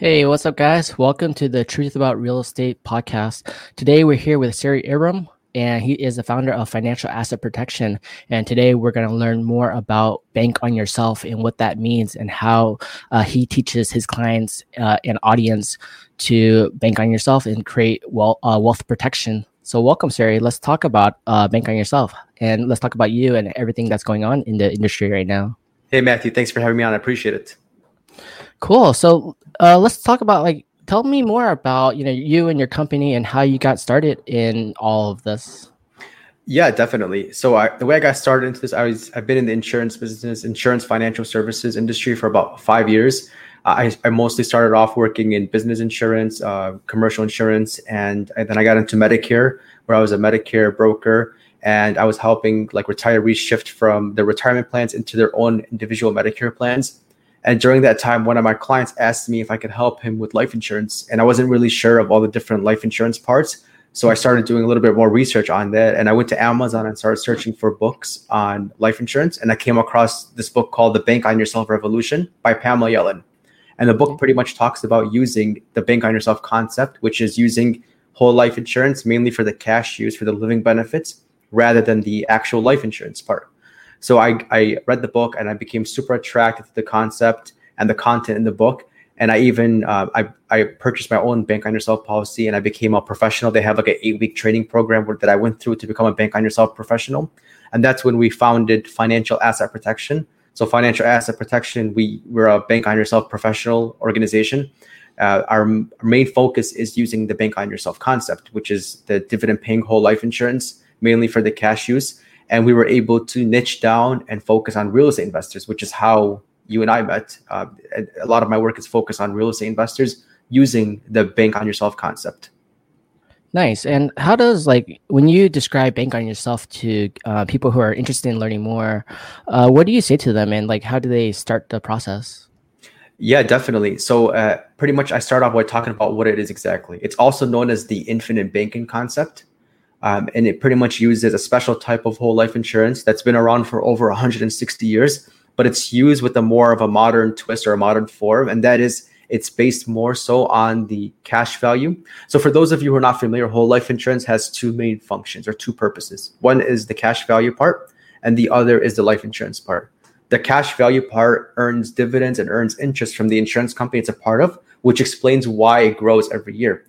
Hey, what's up, guys? Welcome to the Truth About Real Estate podcast. Today, we're here with Sari Iram, and he is the founder of Financial Asset Protection. And today, we're going to learn more about Bank on Yourself and what that means, and how uh, he teaches his clients uh, and audience to bank on yourself and create wealth, uh, wealth protection. So, welcome, Sari. Let's talk about uh, Bank on Yourself, and let's talk about you and everything that's going on in the industry right now. Hey, Matthew. Thanks for having me on. I appreciate it. Cool. So uh, let's talk about like tell me more about you know you and your company and how you got started in all of this. Yeah, definitely. So I, the way I got started into this, I was I've been in the insurance business, insurance financial services industry for about five years. I, I mostly started off working in business insurance, uh, commercial insurance, and, and then I got into Medicare, where I was a Medicare broker, and I was helping like retirees shift from their retirement plans into their own individual Medicare plans. And during that time, one of my clients asked me if I could help him with life insurance. And I wasn't really sure of all the different life insurance parts. So I started doing a little bit more research on that. And I went to Amazon and started searching for books on life insurance. And I came across this book called The Bank on Yourself Revolution by Pamela Yellen. And the book pretty much talks about using the bank on yourself concept, which is using whole life insurance mainly for the cash use for the living benefits rather than the actual life insurance part. So I, I read the book and I became super attracted to the concept and the content in the book. And I even uh, I, I purchased my own bank on yourself policy and I became a professional. They have like an eight week training program where, that I went through to become a bank on yourself professional. And that's when we founded Financial Asset Protection. So Financial Asset Protection, we we're a bank on yourself professional organization. Uh, our, our main focus is using the bank on yourself concept, which is the dividend paying whole life insurance, mainly for the cash use and we were able to niche down and focus on real estate investors, which is how you and I met. Uh, a lot of my work is focused on real estate investors using the bank on yourself concept. Nice. And how does like when you describe bank on yourself to uh, people who are interested in learning more, uh, what do you say to them, and like how do they start the process? Yeah, definitely. So, uh, pretty much, I start off by talking about what it is exactly. It's also known as the infinite banking concept. Um, and it pretty much uses a special type of whole life insurance that's been around for over 160 years, but it's used with a more of a modern twist or a modern form, and that is it's based more so on the cash value. So for those of you who are not familiar, whole life insurance has two main functions or two purposes. One is the cash value part, and the other is the life insurance part. The cash value part earns dividends and earns interest from the insurance company it's a part of, which explains why it grows every year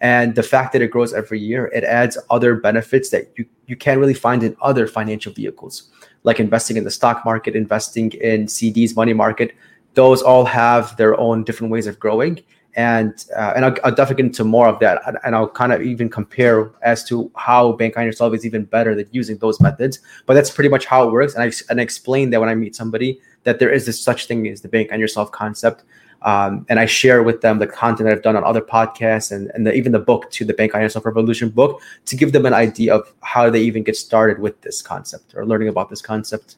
and the fact that it grows every year it adds other benefits that you, you can't really find in other financial vehicles like investing in the stock market investing in cds money market. Those all have their own different ways of growing. And uh, and I'll, I'll, definitely get into more of that. And i'll kind of even compare as to how bank on yourself is even better than using those methods. But that's pretty much how it works. And i and I explain that when i meet somebody that there is this such thing as the bank on yourself concept um, and I share with them the content that I've done on other podcasts and, and the, even the book to the Bank on Yourself Revolution book to give them an idea of how they even get started with this concept or learning about this concept.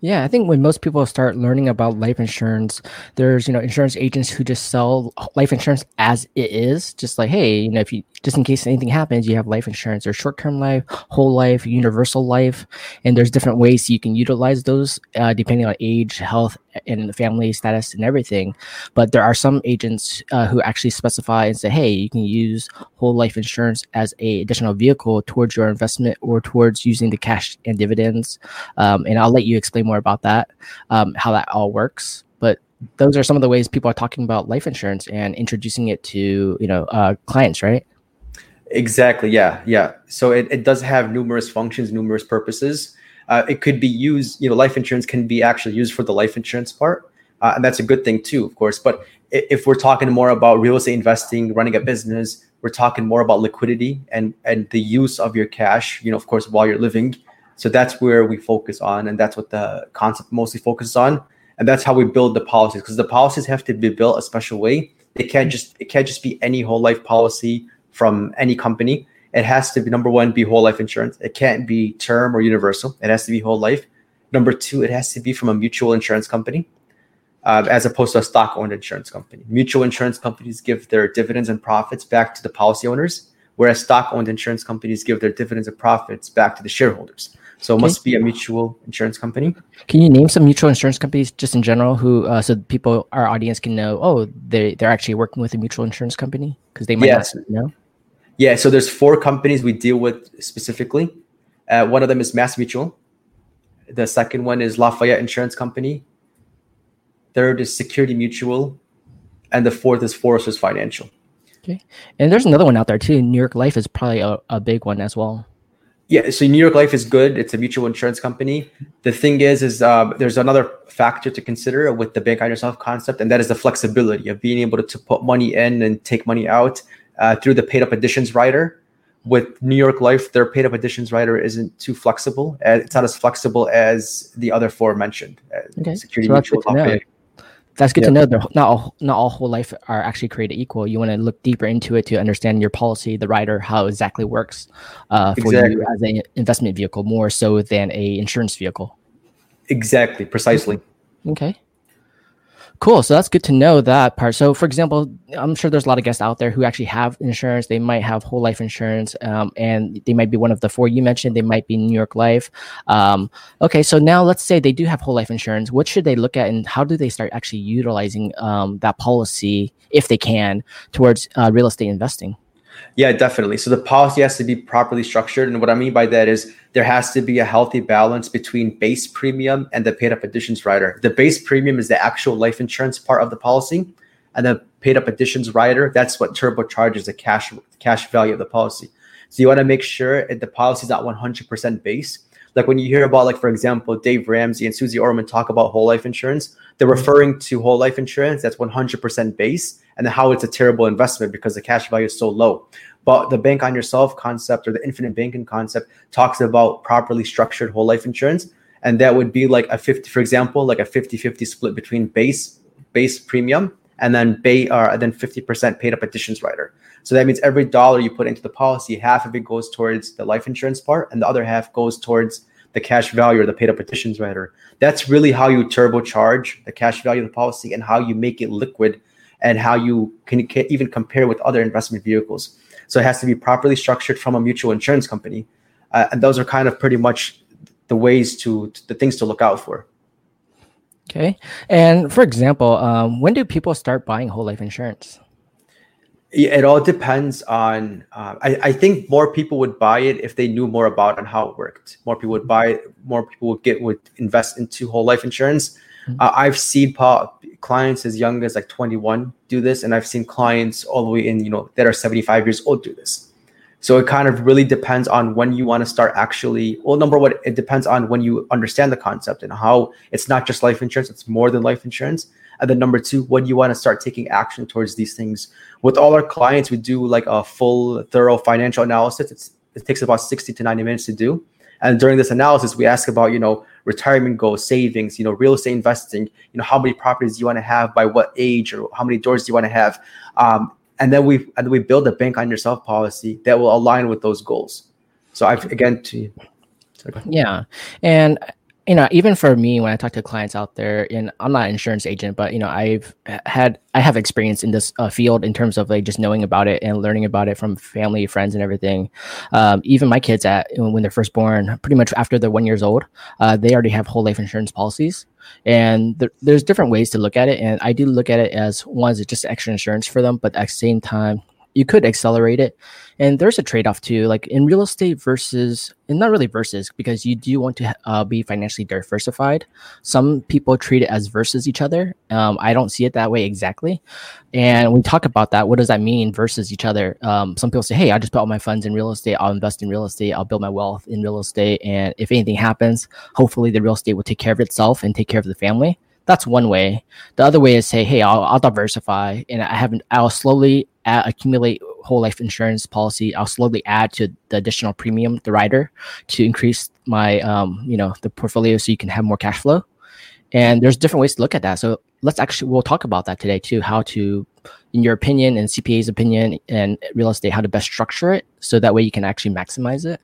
Yeah, I think when most people start learning about life insurance, there's you know insurance agents who just sell life insurance as it is, just like hey, you know, if you just in case anything happens, you have life insurance or short term life, whole life, universal life, and there's different ways you can utilize those uh, depending on age, health, and the family status and everything. But there are some agents uh, who actually specify and say, hey, you can use whole life insurance as a additional vehicle towards your investment or towards using the cash and dividends. Um, and I'll let you explain more about that, um, how that all works. But those are some of the ways people are talking about life insurance and introducing it to you know uh, clients, right? Exactly. Yeah. Yeah. So it, it does have numerous functions, numerous purposes. Uh, it could be used, you know, life insurance can be actually used for the life insurance part. Uh, and that's a good thing too, of course. But if we're talking more about real estate investing, running a business, we're talking more about liquidity and, and the use of your cash, you know, of course, while you're living. So that's where we focus on. And that's what the concept mostly focuses on. And that's how we build the policies because the policies have to be built a special way. It can't just, it can't just be any whole life policy from any company. It has to be number one, be whole life insurance. It can't be term or universal. It has to be whole life. Number two, it has to be from a mutual insurance company, uh, as opposed to a stock-owned insurance company. Mutual insurance companies give their dividends and profits back to the policy owners, whereas stock-owned insurance companies give their dividends and profits back to the shareholders. So it okay. must be a mutual insurance company. Can you name some mutual insurance companies just in general who, uh, so people, our audience can know, oh, they, they're actually working with a mutual insurance company? Because they might not know. Yeah, so there's four companies we deal with specifically. Uh, one of them is Mass Mutual. The second one is Lafayette Insurance Company. Third is Security Mutual. And the fourth is Foresters Financial. Okay. And there's another one out there too. New York Life is probably a, a big one as well. Yeah, so New York Life is good. It's a mutual insurance company. The thing is, is um, there's another factor to consider with the bank on yourself concept, and that is the flexibility of being able to, to put money in and take money out uh, through the paid up additions rider. With New York Life, their paid up additions rider isn't too flexible. Uh, it's not as flexible as the other four mentioned. Uh, okay. Security so Mutual, that's good to know. That not all not all whole life are actually created equal. You want to look deeper into it to understand your policy, the rider, how exactly works uh, for exactly. you as an investment vehicle, more so than a insurance vehicle. Exactly, precisely. Okay. Cool. So that's good to know that part. So, for example, I'm sure there's a lot of guests out there who actually have insurance. They might have whole life insurance, um, and they might be one of the four you mentioned. They might be New York Life. Um, okay, so now let's say they do have whole life insurance. What should they look at, and how do they start actually utilizing um, that policy, if they can, towards uh, real estate investing? Yeah, definitely. So the policy has to be properly structured. And what I mean by that is there has to be a healthy balance between base premium and the paid up additions rider. The base premium is the actual life insurance part of the policy. And the paid up additions rider, that's what turbocharges the cash cash value of the policy. So you want to make sure the policy is not 100% base. Like when you hear about, like for example, Dave Ramsey and Suze Orman talk about whole life insurance, they're referring to whole life insurance that's 100% base and how it's a terrible investment because the cash value is so low. But the bank on yourself concept or the infinite banking concept talks about properly structured whole life insurance. And that would be like a 50, for example, like a 50 50 split between base base premium and then pay or uh, then 50% paid up additions rider. So that means every dollar you put into the policy, half of it goes towards the life insurance part and the other half goes towards the cash value or the paid up additions rider. That's really how you turbocharge the cash value of the policy and how you make it liquid and how you can, can even compare with other investment vehicles. So it has to be properly structured from a mutual insurance company. Uh, and those are kind of pretty much the ways to, to, the things to look out for. Okay. And for example, um, when do people start buying whole life insurance? It all depends on uh, I, I think more people would buy it if they knew more about and how it worked. More people would buy it more people would get would invest into whole life insurance. Mm-hmm. uh, i've seen pa- clients as young as like 21 do this and i've seen clients all the way in you know that are 75 years old do this. So it kind of really depends on when you want to start actually well number one it depends on when you understand the concept and how it's not just life insurance it's more than life insurance and then number two, when you want to start taking action towards these things. With all our clients, we do like a full, thorough financial analysis. It's, it takes about 60 to 90 minutes to do. And during this analysis, we ask about, you know, retirement goals, savings, you know, real estate investing, you know, how many properties you want to have by what age or how many doors do you want to have. Um, and then we and we build a bank on yourself policy that will align with those goals. So I've again to yeah. And you know, even for me, when I talk to clients out there, and I'm not an insurance agent, but you know, I've had I have experience in this uh, field in terms of like just knowing about it and learning about it from family, friends, and everything. Um, even my kids, at when they're first born, pretty much after they're one years old, uh, they already have whole life insurance policies. And there, there's different ways to look at it, and I do look at it as one is just extra insurance for them, but at the same time, you could accelerate it. And there's a trade-off too like in real estate versus and not really versus because you do want to uh, be financially diversified. Some people treat it as versus each other. Um, i don't see it that way exactly. And we talk about that what does that mean versus each other? Um, some people say hey i just put all my funds in real estate. I'll invest in real estate. I'll build my wealth in real estate. And if anything happens hopefully the real estate will take care of itself and take care of the family that's one way. The other way is say, hey, I'll, I'll diversify and I haven't. I'll slowly add, accumulate whole life insurance policy, I'll slowly add to the additional premium, the rider, to increase my, um, you know, the portfolio so you can have more cash flow. And there's different ways to look at that. So let's actually we'll talk about that today too. How to, in your opinion and CPA's opinion and real estate, how to best structure it so that way you can actually maximize it.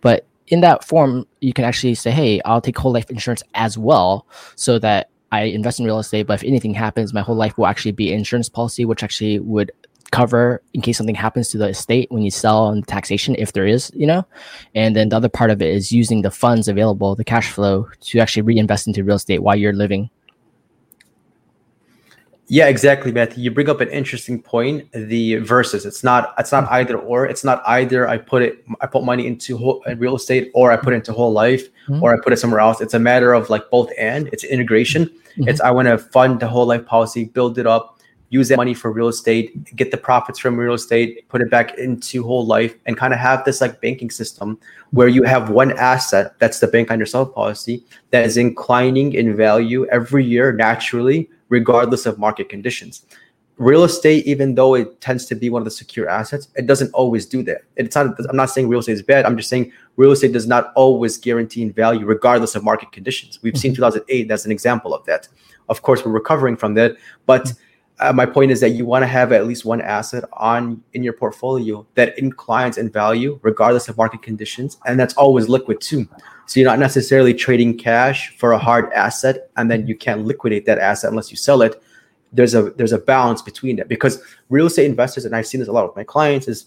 But in that form, you can actually say, hey, I'll take whole life insurance as well, so that I invest in real estate. But if anything happens, my whole life will actually be insurance policy, which actually would cover in case something happens to the estate when you sell and taxation, if there is, you know. And then the other part of it is using the funds available, the cash flow, to actually reinvest into real estate while you're living. Yeah, exactly, Matthew. You bring up an interesting point. The versus. It's not. It's not either or. It's not either. I put it. I put money into whole, real estate, or I put it into whole life, mm-hmm. or I put it somewhere else. It's a matter of like both and. It's integration. Mm-hmm. It's I want to fund the whole life policy, build it up, use that money for real estate, get the profits from real estate, put it back into whole life, and kind of have this like banking system where you have one asset that's the bank on yourself policy that is inclining in value every year naturally regardless of market conditions. Real estate, even though it tends to be one of the secure assets, it doesn't always do that. It's not. I'm not saying real estate is bad. I'm just saying real estate does not always guarantee in value, regardless of market conditions. We've mm-hmm. seen 2008 as an example of that. Of course, we're recovering from that, but mm-hmm. Uh, my point is that you want to have at least one asset on in your portfolio that inclines in value regardless of market conditions and that's always liquid too so you're not necessarily trading cash for a hard asset and then you can't liquidate that asset unless you sell it. There's a there's a balance between that because real estate investors, and I've seen this a lot with my clients, is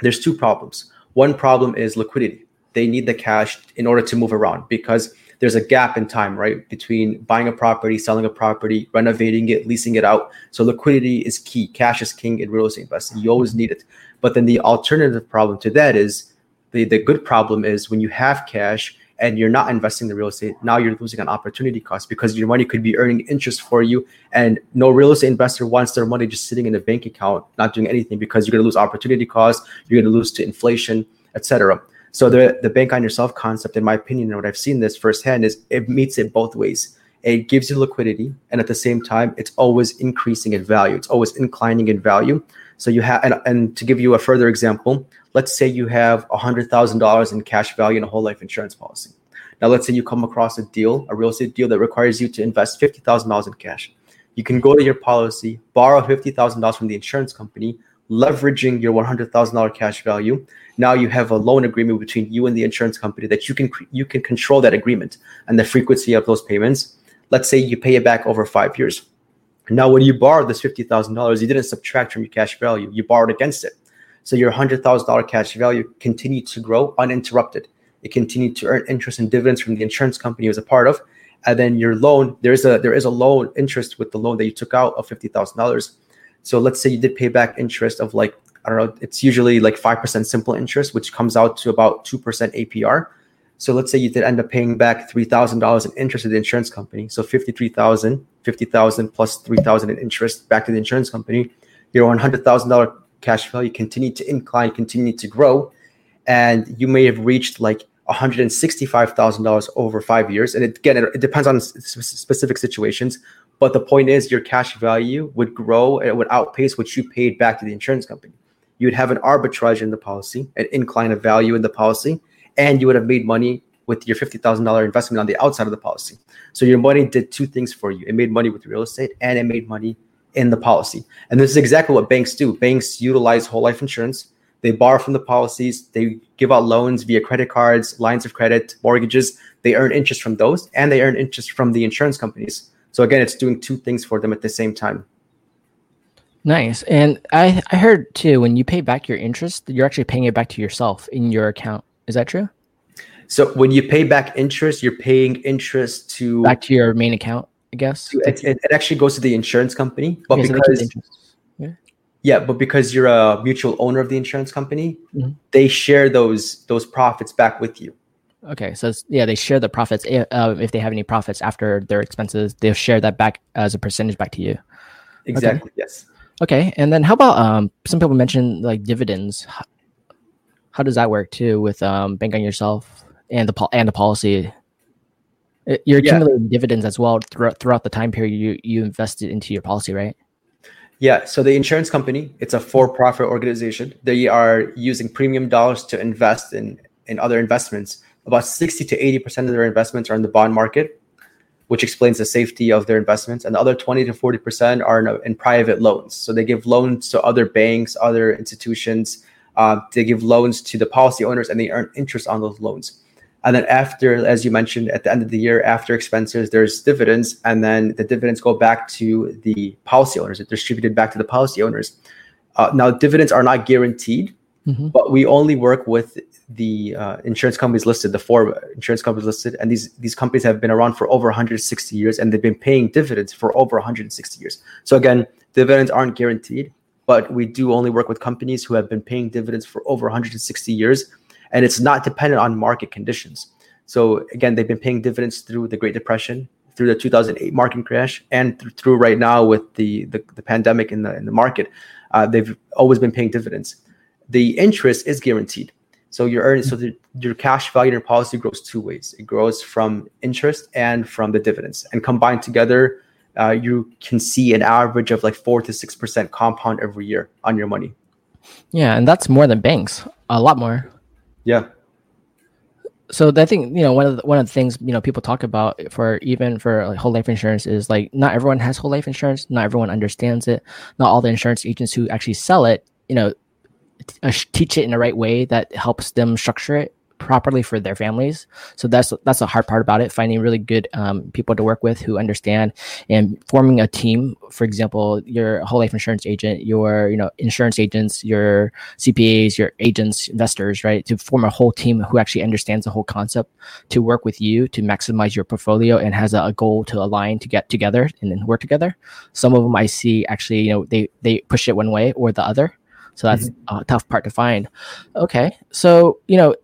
there's two problems. One problem is liquidity. They need the cash in order to move around because there's a gap in time, right, between buying a property, selling a property, renovating it, leasing it out. So liquidity is key. Cash is king in real estate investing. You always need it. But then the alternative problem to that is the, the good problem is when you have cash, and you're not investing in the real estate, now you're losing an opportunity cost because your money could be earning interest for you. And no real estate investor wants their money just sitting in a bank account, not doing anything because you're going to lose opportunity cost, you're going to lose to inflation, etc. So the the bank on yourself concept, in my opinion, and what I've seen this firsthand is it meets it both ways. It gives you liquidity, and at the same time, it's always increasing in value. It's always inclining in value. So you have, and, and to give you a further example, let's say you have $100,000 in cash value in a whole life insurance policy. Now, let's say you come across a deal, a real estate deal that requires you to invest $50,000 in cash. You can go to your policy, borrow $50,000 from the insurance company, leveraging your $100,000 cash value. Now you have a loan agreement between you and the insurance company that you can you can control that agreement and the frequency of those payments. Let's say you pay it back over 5 years. Now when you borrowed this $50,000, you didn't subtract from your cash value. You borrowed against it. So your $100,000 cash value continued to grow uninterrupted. It continued to earn interest and dividends from the insurance company it was a part of. And then your loan, there is a there is a loan interest with the loan that you took out of fifty thousand dollars. So let's say you did pay back interest of like I don't know, it's usually like five percent simple interest, which comes out to about two percent APR. So let's say you did end up paying back three thousand dollars in interest to the insurance company. So fifty-three thousand, fifty thousand plus three thousand in interest back to the insurance company. Your one hundred thousand dollar cash value continued to incline, continued to grow, and you may have reached like $165,000 over five years. And it, again, it, it depends on specific situations. But the point is, your cash value would grow and it would outpace what you paid back to the insurance company. You would have an arbitrage in the policy, an incline of value in the policy, and you would have made money with your $50,000 investment on the outside of the policy. So your money did two things for you. It made money with real estate and it made money in the policy. And this is exactly what banks do. Banks utilize whole life insurance. They borrow from the policies. They give out loans via credit cards, lines of credit, mortgages. They earn interest from those and they earn interest from the insurance companies. So again, it's doing two things for them at the same time. Nice. And I, I heard too, when you pay back your interest, you're actually paying it back to yourself in your account. Is that true? So when you pay back interest, you're paying interest to back to your main account. I guess it, it, it, actually goes to the insurance company, but okay, because so yeah. yeah, but because you're a mutual owner of the insurance company, mm-hmm. they share those those profits back with you. Okay, so yeah, they share the profits eh, uh, if they have any profits after their expenses. They'll share that back as a percentage back to you. Exactly. Okay. Yes. Okay, and then how about um? Some people mention like dividends. How, does that work too with um bank on yourself and the and the policy? You're accumulating yeah. dividends as well throughout throughout the time period you you invested into your policy, right? Yeah. So the insurance company, it's a for-profit organization. They are using premium dollars to invest in in other investments. About sixty to eighty percent of their investments are in the bond market, which explains the safety of their investments. And the other twenty to forty percent are in, in, private loans. So they give loans to other banks, other institutions. Uh, they give loans to the policy owners, and they earn interest on those loans. And then after, as you mentioned, at the end of the year, after expenses, there's dividends, and then the dividends go back to the policy owners. It's distributed back to the policy owners. Uh, now, dividends are not guaranteed, mm-hmm. but we only work with the uh, insurance companies listed, the four insurance companies listed, and these these companies have been around for over 160 years, and they've been paying dividends for over 160 years. So again, dividends aren't guaranteed, but we do only work with companies who have been paying dividends for over 160 years, and it's not dependent on market conditions. So again, they've been paying dividends through the Great Depression, through the 2008 market crash, and th- through right now with the, the the pandemic in the in the market. Uh, they've always been paying dividends. The interest is guaranteed so your earnings, so the, your cash value in your policy grows two ways. It grows from interest and from the dividends, and combined together, uh, you can see an average of like four to six percent compound every year on your money. Yeah, and that's more than banks. A lot more. Yeah. So I think you know one of the, one of the things you know people talk about for even for like whole life insurance is like not everyone has whole life insurance. Not everyone understands it. Not all the insurance agents who actually sell it, you know, uh, teach it in the right way that helps them structure it properly for their families. So that's that's the hard part about it. Finding really good um, people to work with who understand and forming a team. For example, your whole life insurance agent, your you know insurance agents, your CPAs, your agents, investors, right? To form a whole team who actually understands the whole concept to work with you to maximize your portfolio and has a, a goal to align to get together and then work together. Some of them I see actually you know they they push it one way or the other so that's mm-hmm. a tough part to find. Okay. So, you know,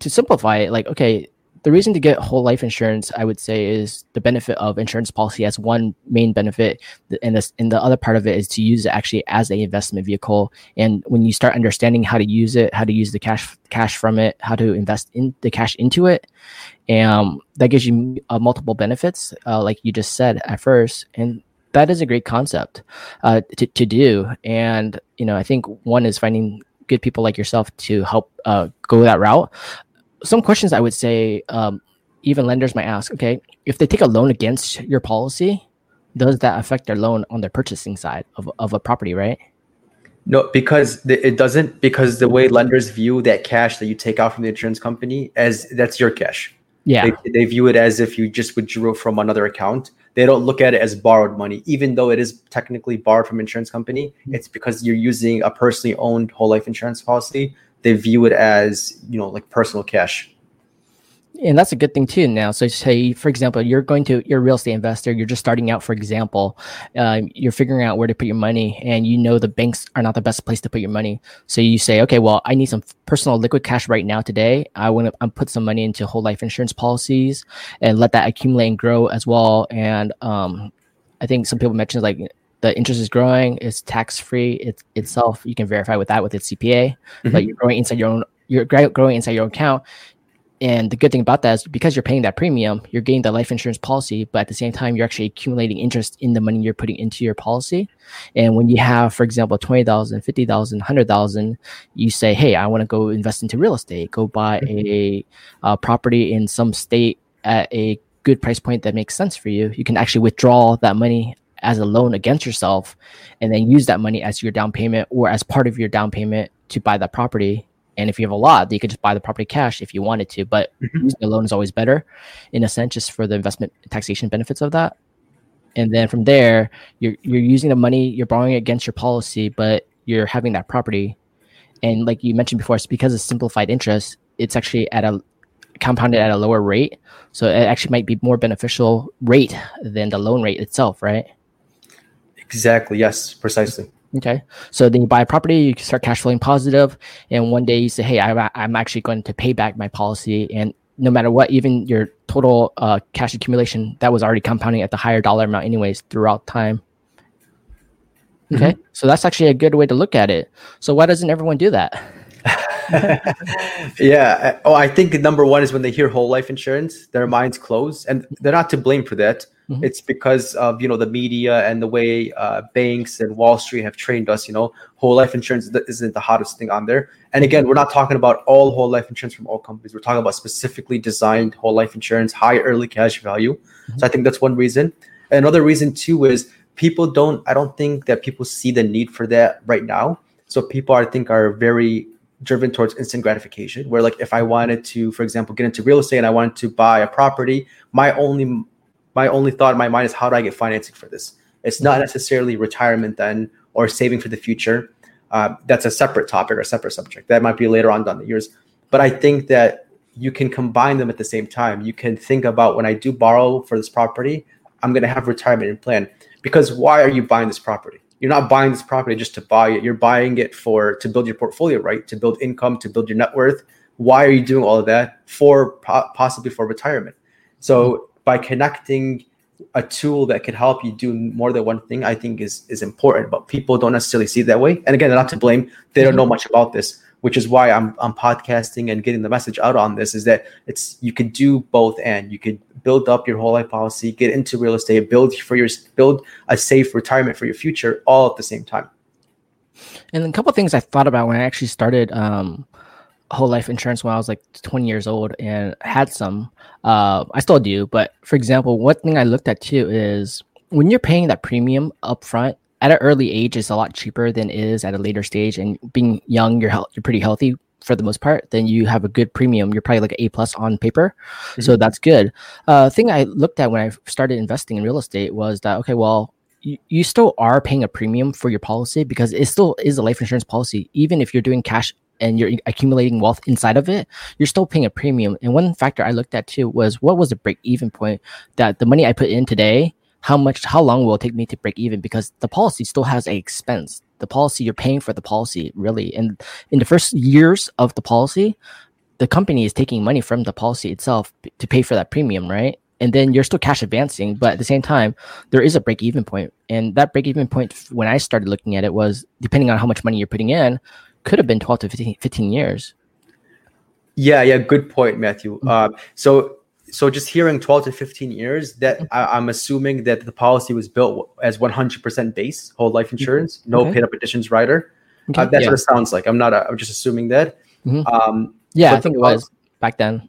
to simplify it, like, okay, the reason to get whole life insurance, I would say, is the benefit of insurance policy as one main benefit, and this and the other part of it is to use it actually as a investment vehicle. And when you start understanding how to use it, how to use the cash cash from it, how to invest in the cash into it, and um, that gives you uh, multiple benefits, uh, like you just said at first. And that is a great concept uh, to, to do. And, you know, I think one is finding good people like yourself to help uh, go that route. Some questions I would say, um, even lenders might ask, okay, if they take a loan against your policy, does that affect their loan on their purchasing side of, of a property, right? No, because it doesn't. Because the way lenders view that cash that you take out from the insurance company as that's your cash. Yeah, they, they view it as if you just withdrew from another account they don't look at it as borrowed money, even though it is technically borrowed from insurance company. Mm-hmm. It's because you're using a personally owned whole life insurance policy. They view it as you know like personal cash. And that's a good thing too now. So say for example you're going to you're a real estate investor you're just starting out for example uh, you're figuring out where to put your money and you know the banks are not the best place to put your money. So you say okay well i need some personal liquid cash right now today. I want to put some money into whole life insurance policies and let that accumulate and grow as well. And um, i think some people mentioned like the interest is growing it's tax free it's itself you can verify with that with its cpa mm-hmm. but you're growing inside your own you're growing inside your own account and the good thing about that is because you're paying that premium, you're getting the life insurance policy, but at the same time, you're actually accumulating interest in the money you're putting into your policy. And when you have, for example, 20,000, 50,000, 100,000, you say, Hey, I want to go invest into real estate, go buy mm-hmm. a, a property in some state at a good price point that makes sense for you. You can actually withdraw that money as a loan against yourself and then use that money as your down payment or as part of your down payment to buy that property and if you have a lot, you could just buy the property cash if you wanted to. But mm-hmm. using a loan is always better, in a sense, just for the investment taxation benefits of that. And then from there, you're you're using the money, you're borrowing against your policy, but you're having that property. And like you mentioned before, it's because of simplified interest. It's actually at a compounded at a lower rate, so it actually might be more beneficial rate than the loan rate itself, right? Exactly. Yes, precisely. Okay. So then you buy a property, you start cash flowing positive, and one day you say, "Hey, I, I'm actually going to pay back my policy," and no matter what, even your total uh, cash accumulation that was already compounding at the higher dollar amount, anyways, throughout time. Okay, mm-hmm. so that's actually a good way to look at it. So why doesn't everyone do that? yeah. Oh, I think number one is when they hear whole life insurance, their minds close, and they're not to blame for that. Mm-hmm. It's because of you know the media and the way uh, banks and Wall Street have trained us. You know, whole life insurance isn't the hottest thing on there. And again, we're not talking about all whole life insurance from all companies. We're talking about specifically designed whole life insurance, high early cash value. Mm-hmm. So I think that's one reason. Another reason too is people don't. I don't think that people see the need for that right now. So people I think are very driven towards instant gratification where like if i wanted to for example get into real estate and i wanted to buy a property my only my only thought in my mind is how do I get financing for this? It's not necessarily retirement then or saving for the future. uh, that's a separate topic or separate subject. That might be later on down the years. But i think that you can combine them at the same time. You can think about when i do borrow for this property i'm going to have retirement in plan. Because why are you buying this property? You're not buying this property just to buy it. You're buying it for to build your portfolio right? To build income to build your net worth. Why are you doing all of that for possibly for retirement? So mm-hmm. By connecting a tool that could help you do more than one thing i think is is important. But people don't necessarily see it that way. And again not to blame they don't know mm-hmm. much about this which is why i'm i'm podcasting and getting the message out on this is that it's you could do both and. You could build up your whole life policy get into real estate build for your build a safe retirement for your future all at the same time. And a couple things i thought about when i actually started um whole life insurance when I was like 20 years old and had some. Uh, I still do, but for example, one thing I looked at too is when you're paying that premium up front at an early age is a lot cheaper than it is at a later stage. And being young, you're you're pretty healthy for the most part. Then you have a good premium. You're probably like an A plus on paper, mm-hmm. so that's good. Uh, thing I looked at when I started investing in real estate was that okay, well. You still are paying a premium for your policy because it still is a life insurance policy, even if you're doing cash and you're accumulating wealth inside of it, you're still paying a premium. And one factor I looked at too was what was the break even point that the money I put in today, how much, how long will it take me to break even? Because the policy still has a expense. The policy you're paying for the policy really, and in the first years of the policy, the company is taking money from the policy itself to pay for that premium, right? and then you're still cash advancing but at the same time there is a break even point and that break even point when i started looking at it was depending on how much money you're putting in could have been 12 to 15, 15 years. Yeah, yeah, good point, Matthew. Mm-hmm. Uh, so, so just hearing 12 to 15 years, that mm-hmm. I, am assuming that the policy was built as 100% base whole life mm-hmm. insurance, no okay. paid up additions rider. Okay. Uh, that's yeah. what it sounds like. I'm not. I'm just assuming that. Mm-hmm. Um, yeah, I think it was back then.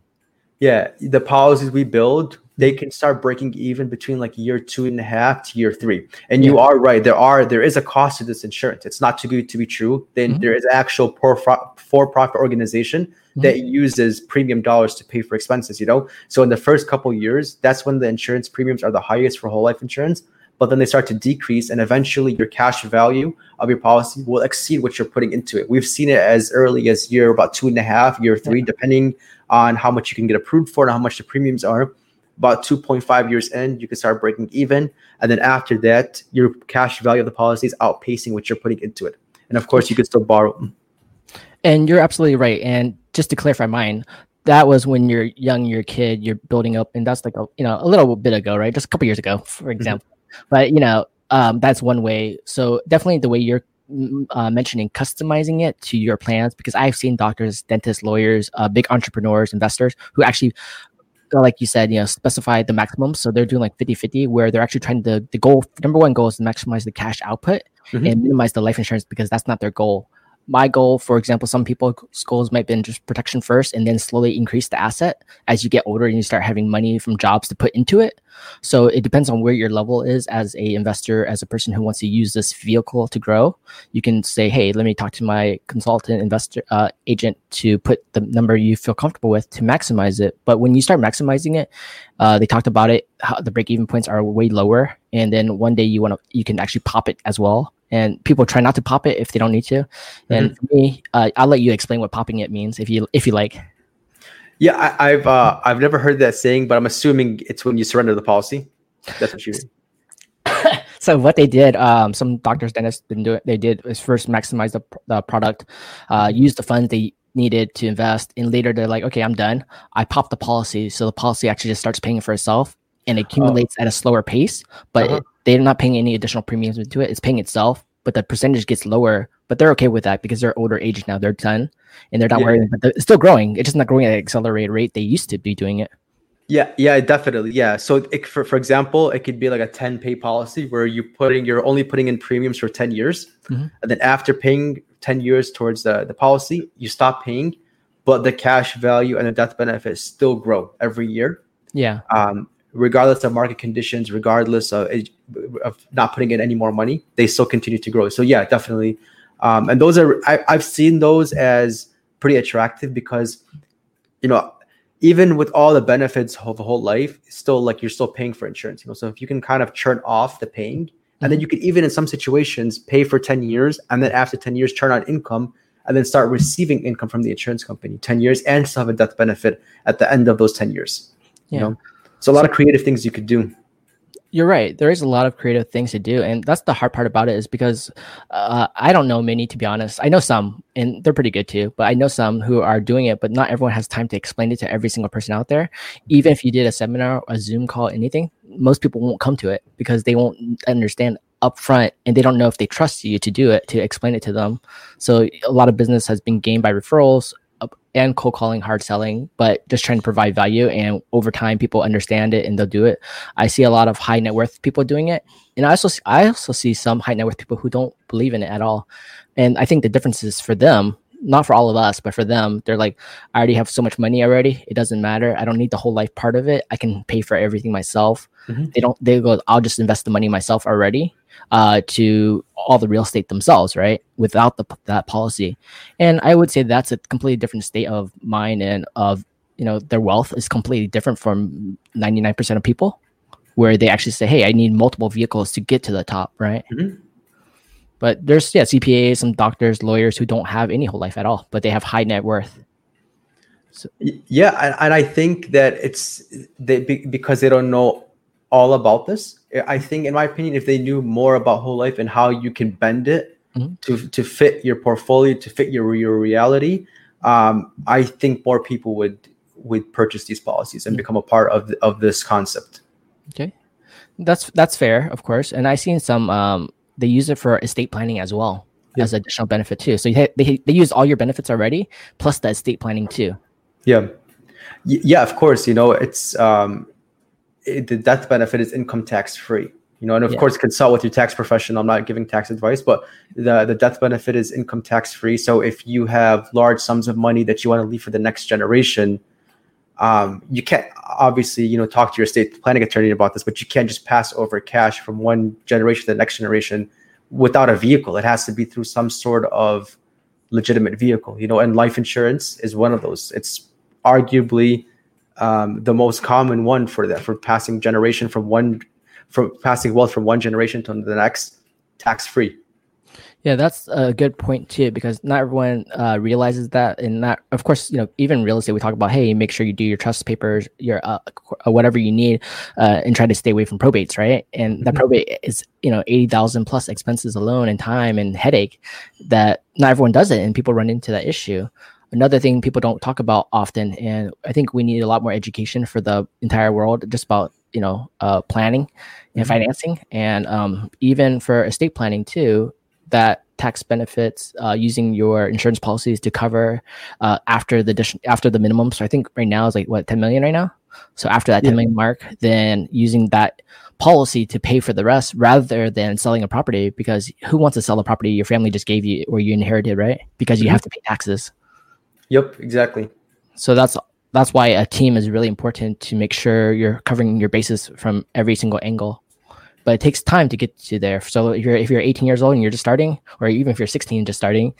Yeah, the policies we build they can start breaking even between like year two and a half to year three. And yeah. you are right. There are there is a cost to this insurance. It's not too good to be true. Then mm-hmm. there is actual for profit organization mm-hmm. that uses premium dollars to pay for expenses. You know, so in the first couple years, that's when the insurance premiums are the highest for whole life insurance. But then they start to decrease, and eventually your cash value of your policy will exceed what you're putting into it. We've seen it as early as year about two and a half, year three, yeah. depending on how much you can get approved for and how much the premiums are about 2.5 years in, you can start breaking even. And then after that, your cash value of the policy is outpacing what you're putting into it. And of course, you can still borrow. And you're absolutely right. And just to clarify mine, that was when you're young, you're a kid, you're building up, and that's like a you know a little bit ago, right? Just a couple years ago, for mm-hmm. example. Mm-hmm. But you know, um, that's one way. So definitely the way you're uh, mentioning customizing it to your plans because I've seen doctors, dentists, lawyers, uh, big entrepreneurs, investors who actually like you said, you know, specify the maximum. So they're doing like 50 50, where they're actually trying to, the goal, number one goal is to maximize the cash output mm-hmm. and minimize the life insurance because that's not their goal my goal, for example, some people's goals might be just protection first and then slowly increase the asset as you get older and you start having money from jobs to put into it. So it depends on where your level is as a investor, as a person who wants to use this vehicle to grow. You can say, hey, let me talk to my consultant investor uh, agent to put the number you feel comfortable with to maximize it. But when you start maximizing it, uh, they talked about it. How the break even points are way lower, and then one day you want to you can actually pop it as well and people try not to pop it if they don't need to. Mm-hmm. And for me, uh, I'll let you explain what popping it means if you if you like. Yeah, I, have uh, I've never heard that saying, but I'm assuming it's when you surrender the policy. That's what you mean. so what they did, um, some doctors, dentists been doing. They did is first maximize the, the product, uh, use the funds they needed to invest, and later they're like, okay, I'm done. I pop the policy, so the policy actually just starts paying for itself and accumulates oh. at a slower pace, but uh-huh. it, they're not paying any additional premiums into it. It's paying itself, but the percentage gets lower. But they're okay with that because they're older age now. They're done, and they're not yeah. worried. But it's still growing. It's just not growing at an accelerated rate they used to be doing it. Yeah, yeah, definitely. Yeah. So it, for for example, it could be like a 10 pay policy where you putting you're only putting in premiums for 10 years. Mm-hmm. And then after paying 10 years towards the, the policy, you stop paying, but the cash value and the death benefits still grow every year. Yeah. Um, regardless of market conditions, regardless of, of not putting in any more money, they still continue to grow. So yeah, definitely. Um, and those are I, I've seen those as pretty attractive because you know even with all the benefits of a whole life, still like you're still paying for insurance. You know, so if you can kind of churn off the paying And then you could even in some situations pay for 10 years and then after 10 years turn on income and then start receiving income from the insurance company 10 years and still have a death benefit at the end of those 10 years. Yeah. You know? So a lot of creative things you could do. You're right. There is a lot of creative things to do, and that's the hard part about it is because uh, I don't know many to be honest. I know some, and they're pretty good too. But I know some who are doing it, but not everyone has time to explain it to every single person out there. Even if you did a seminar, a Zoom call, anything, most people won't come to it because they won't understand upfront, and they don't know if they trust you to do it to explain it to them. So a lot of business has been gained by referrals, and cold calling, hard selling, but just trying to provide value. And over time, people understand it and they'll do it. I see a lot of high net worth people doing it, and I also I also see some high net worth people who don't believe in it at all. And I think the difference is for them, not for all of us, but for them, they're like, I already have so much money already. It doesn't matter. I don't need the whole life part of it. I can pay for everything myself. Mm-hmm. They don't. They go. I'll just invest the money myself already uh, to all the real estate themselves, right? Without the that policy, and I would say that's a completely different state of mind and of you know their wealth is completely different from ninety nine percent of people, where they actually say, "Hey, I need multiple vehicles to get to the top," right? Mm-hmm. But there's yeah CPAs, some doctors, lawyers who don't have any whole life at all, but they have high net worth. So. Yeah, and, and I think that it's they because they don't know all about this. I think, in my opinion, if they knew more about whole life and how you can bend it mm-hmm. to to fit your portfolio, to fit your your reality, um, I think more people would would purchase these policies and mm-hmm. become a part of the, of this concept. Okay, that's that's fair, of course. And I've seen some um, they use it for estate planning as well yeah. as additional benefit too. So they they use all your benefits already plus the estate planning too. Yeah, yeah, of course. You know, it's um, it, the death benefit is income tax free you know and of yeah. course consult with your tax professional. I'm not giving tax advice but the, the death benefit is income tax free so if you have large sums of money that you want to leave for the next generation um, you can't obviously you know talk to your estate planning attorney about this but you can't just pass over cash from one generation to the next generation without a vehicle. It has to be through some sort of legitimate vehicle you know and life insurance is one of those. It's arguably um, the most common one for that for passing generation from one from passing wealth from one generation to the next tax free yeah that's a good point too because not everyone uh, realizes that and that of course you know even real estate we talk about hey make sure you do your trust papers your uh, whatever you need uh, and try to stay away from probates right? And mm-hmm. that probate is you know 80000 plus expenses alone and time and headache that not everyone does it and people run into that issue another thing people don't talk about often and i think we need a lot more education for the entire world just about you know uh, planning and mm-hmm. financing and um, even for estate planning too that tax benefits uh, using your insurance policies to cover uh, after the dis- after the minimum so i think right now is like what 10 million right now so after that yeah. 10 million mark then using that policy to pay for the rest rather than selling a property because who wants to sell a property your family just gave you or you inherited right because you mm-hmm. have to pay taxes Yep, exactly. So that's that's why a team is really important to make sure you're covering your bases from every single angle. But it takes time to get to there. So if you're if you're 18 years old and you're just starting, or even if you're 16 and just starting,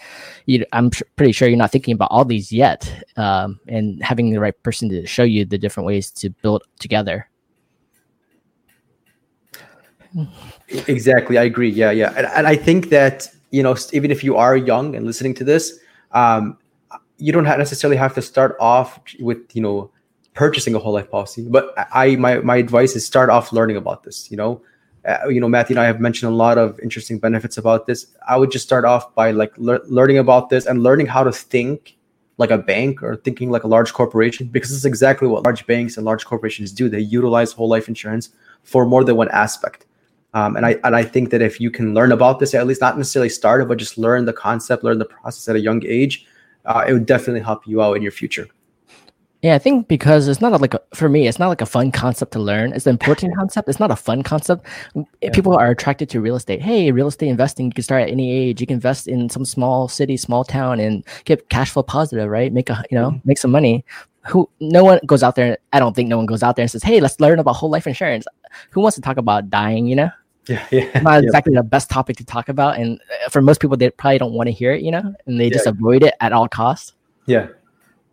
you, I'm pr- pretty sure you're not thinking about all these yet, um, and having the right person to show you the different ways to build together. Exactly, I agree. Yeah, yeah, and, and I think that you know even if you are young and listening to this, um, you don't have necessarily have to start off with you know purchasing a whole life policy but i my, my advice is start off learning about this you know? Uh, you know matthew and i have mentioned a lot of interesting benefits about this. I would just start off by like le- learning about this and learning how to think like a bank or thinking like a large corporation because it's exactly what large banks and large corporations do. They utilize whole life insurance for more than one aspect. Um, and I and I think that if you can learn about this, at least not necessarily start it, but just learn the concept, learn the process at a young age, uh, it would definitely help you out in your future. Yeah, I think because it's not like a, for me, it's not like a fun concept to learn. It's an important concept. It's not a fun concept. Yeah. People are attracted to real estate. Hey, real estate investing, you can start at any age. You can invest in some small city, small town, and get cash flow positive, right? Make a you know mm-hmm. make some money. Who no one goes out there. I don't think no one goes out there and says, "Hey, let's learn about whole life insurance." Who wants to talk about dying? You know. Yeah, yeah. Not yeah. exactly the best topic to talk about, and uh, for most people, they probably don't want to hear it, you know, and they yeah. just avoid it at all costs. Yeah.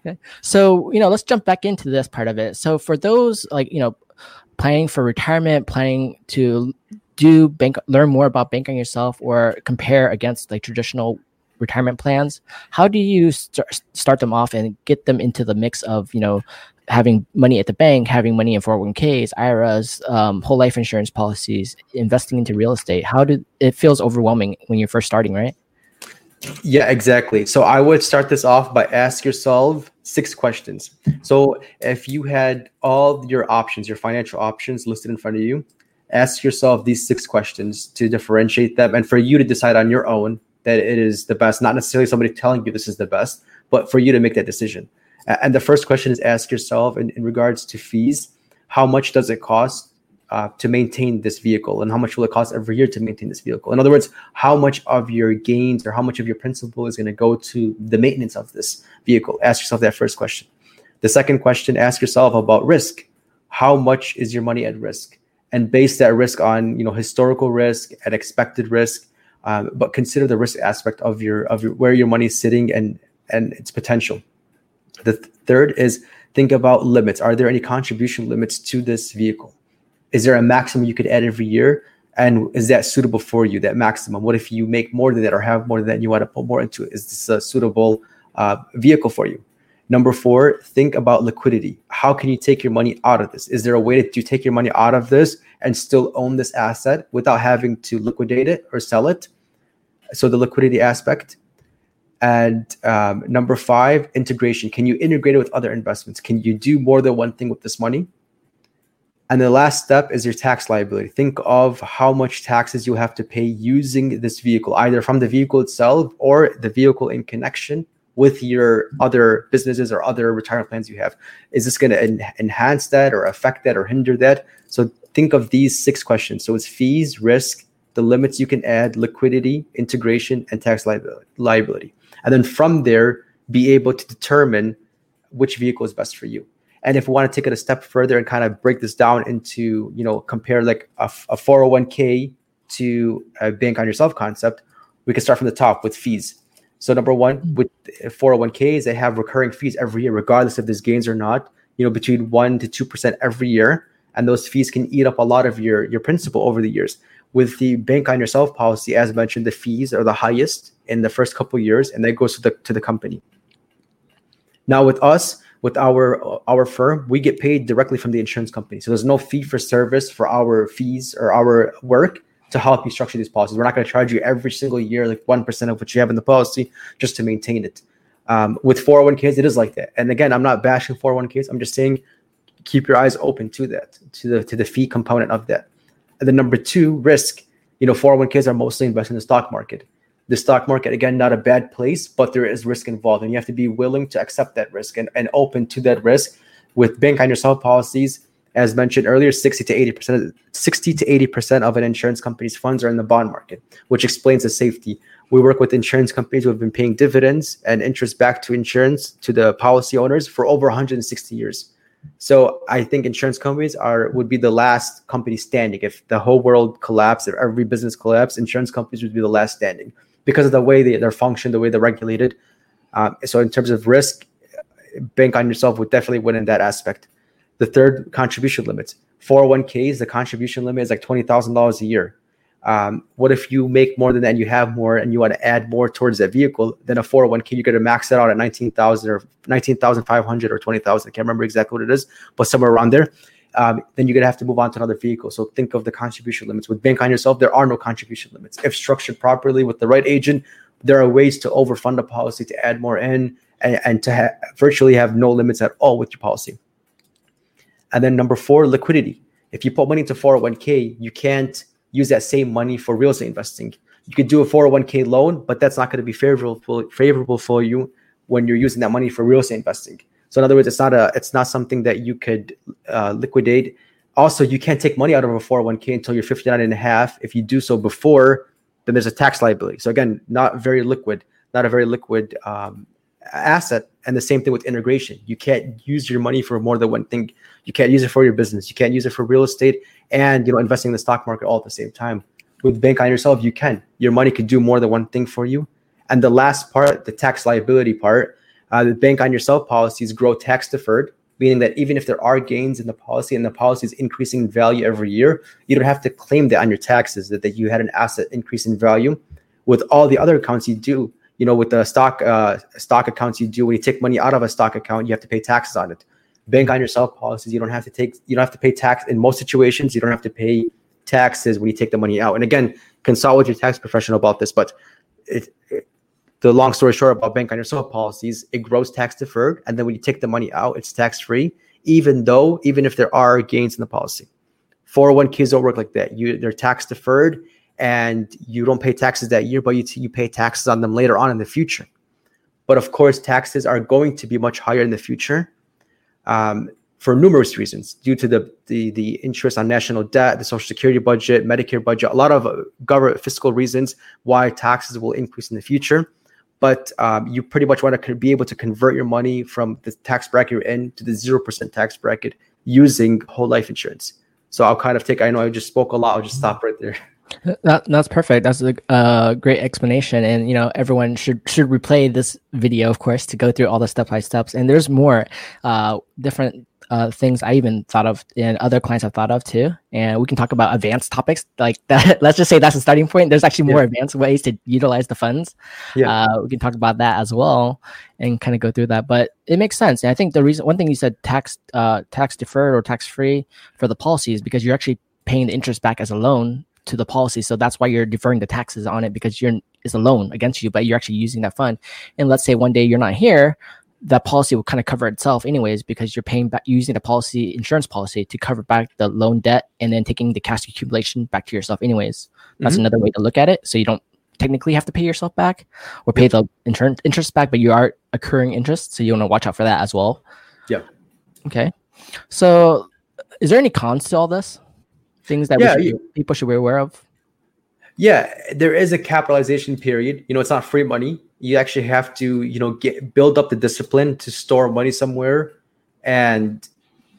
Okay. So you know, let's jump back into this part of it. So for those like you know, planning for retirement, planning to do bank, learn more about banking yourself, or compare against like traditional retirement plans, how do you start start them off and get them into the mix of you know having money at the bank, having money in 401ks, IRAs, um, whole life insurance policies, investing into real estate? How do it feels overwhelming when you're first starting, right? Yeah, exactly. So I would start this off by ask yourself six questions. So if you had all your options, your financial options listed in front of you, ask yourself these six questions to differentiate them and for you to decide on your own that it is the best, not necessarily somebody telling you this is the best, but for you to make that decision. And the first question is ask yourself in, in regards to fees, how much does it cost uh, to maintain this vehicle? And how much will it cost every year to maintain this vehicle? In other words how much of your gains or how much of your principal is going to go to the maintenance of this vehicle? Ask yourself that first question. The second question ask yourself about risk. How much is your money at risk? And base that risk on you know historical risk at expected risk um, but consider the risk aspect of your of your where your money is sitting and and its potential. The th- third is think about limits. Are there any contribution limits to this vehicle? Is there a maximum you could add every year? And is that suitable for you that maximum? What if you make more than that or have more than that and you want to put more into it? Is this a suitable uh, vehicle for you? Number four think about liquidity. How can you take your money out of this? Is there a way you take your money out of this and still own this asset without having to liquidate it or sell it so the liquidity aspect and um, number five integration can you integrate it with other investments can you do more than one thing with this money and the last step is your tax liability. Think of how much taxes you have to pay using this vehicle, either from the vehicle itself or the vehicle in connection with your other businesses or other retirement plans you have. Is this going to en- enhance that or affect that or hinder that? So think of these six questions. So it's fees, risk, the limits you can add, liquidity, integration, and tax liability. And then from there, be able to determine which vehicle is best for you. And if we want to take it a step further and kind of break this down into, you know, compare like a, a 401k to a bank on yourself concept, we can start from the top with fees. So number one, mm-hmm. with 401ks, they have recurring fees every year, regardless if there's gains or not, you know, between one to two percent every year. And those fees can eat up a lot of your, your principal over the years. With the bank on yourself policy, as mentioned, the fees are the highest in the first couple years, and that goes to the to the company. Now with us, with our our firm, we get paid directly from the insurance company. So there's no fee for service for our fees or our work to help you structure these policies. We're not going to charge you every single year like one percent of what you have in the policy just to maintain it. Um, with 401ks, it is like that. And again, I'm not bashing 401ks. I'm just saying keep your eyes open to that, to the to the fee component of that. And then number two, risk. You know, 401ks are mostly invested in the stock market the stock market again not a bad place but there is risk involved and you have to be willing to accept that risk and, and open to that risk with bank on yourself policies as mentioned earlier 60 to 80 percent 60 to 80 percent of an insurance company's funds are in the bond market which explains the safety we work with insurance companies who have been paying dividends and interest back to insurance to the policy owners for over 160 years so I think insurance companies are would be the last company standing. If the whole world collapsed, if every business collapsed, insurance companies would be the last standing because of the way they, they're functioned, the way they're regulated. Um, so in terms of risk, bank on yourself would definitely win in that aspect. The third contribution limits. 401ks, the contribution limit is like $20,000 a year. Um, what if you make more than that and you have more and you want to add more towards that vehicle? Then a 401k, you're going to max it out at 19,000 or 19,500 or 20,000. I can't remember exactly what it is, but somewhere around there um, then you're gonna have to move on to another vehicle. So think of the contribution limits. With Bank on Yourself, there are no contribution limits. If structured properly with the right agent, there are ways to overfund a policy to add more in and, and to ha- virtually have no limits at all with your policy. And then number four, liquidity. If you put money into 401k, you can't use that same money for real estate investing. You could do a 401k loan, but that's not going to be favorable favorable for you when you're using that money for real estate investing. So in other words, it's not a it's not something that you could uh, liquidate. Also, you can't take money out of a 401k until you're 59 and a half. If you do so before, then there's a tax liability. So again, not very liquid, not a very liquid um, asset. And the same thing with integration. You can't use your money for more than one thing. You can't use it for your business. You can't use it for real estate and you know investing in the stock market all at the same time. With bank on yourself, you can. Your money could do more than one thing for you. And the last part, the tax liability part, uh, the bank on yourself policies grow tax deferred. meaning that even if there are gains in the policy and the policy is increasing in value every year, you don't have to claim that on your taxes that, that you had an asset increase in value. With all the other accounts you do, you know, with the stock uh, stock accounts you do, when you take money out of a stock account, you have to pay taxes on it. Bank on yourself policies, you don't have to take, you don't have to pay tax in most situations. You don't have to pay taxes when you take the money out. And again, consult with your tax professional about this. But it, it the long story short about bank on yourself policies, it grows tax deferred, and then when you take the money out, it's tax free, even though even if there are gains in the policy. 401ks don't work like that. You they're tax deferred, and you don't pay taxes that year, but you you pay taxes on them later on in the future. But of course, taxes are going to be much higher in the future. Um, for numerous reasons due to the, the the interest on national debt, the social security budget, Medicare budget, a lot of government fiscal reasons why taxes will increase in the future but um, you pretty much want to be able to convert your money from the tax bracket you're in to the 0% tax bracket using whole life insurance. So I'll kind of take, I know I just spoke a lot. I'll just stop right there. That, that's perfect. That's a uh, great explanation, and you know everyone should should replay this video, of course, to go through all the step by steps. And there's more uh, different uh, things I even thought of and other clients have thought of too. And we can talk about advanced topics like that. Let's just say that's a starting point. There's actually more yeah. advanced ways to utilize the funds. Yeah. Uh, we can talk about that as well and kind of go through that. But it makes sense. And I think the reason, one thing you said tax, uh, tax deferred or tax free for the policy is because you're actually paying the interest back as a loan to the policy. So that's why you're deferring the taxes on it because you're it's a loan against you, but you're actually using that fund. And let's say one day you're not here, that policy will kind of cover itself anyways because you're paying back using the policy insurance policy to cover back the loan debt and then taking the cash accumulation back to yourself anyways. That's mm-hmm. another way to look at it. So you don't technically have to pay yourself back or pay the insurance interest back but you are accruing interest so you want to watch out for that as well. Yeah okay. So is there any cons to all this things that yeah, should, you, people should be aware of? Yeah there is a capitalization period. You know it's not free money. You actually have to you know get build up the discipline to store money somewhere and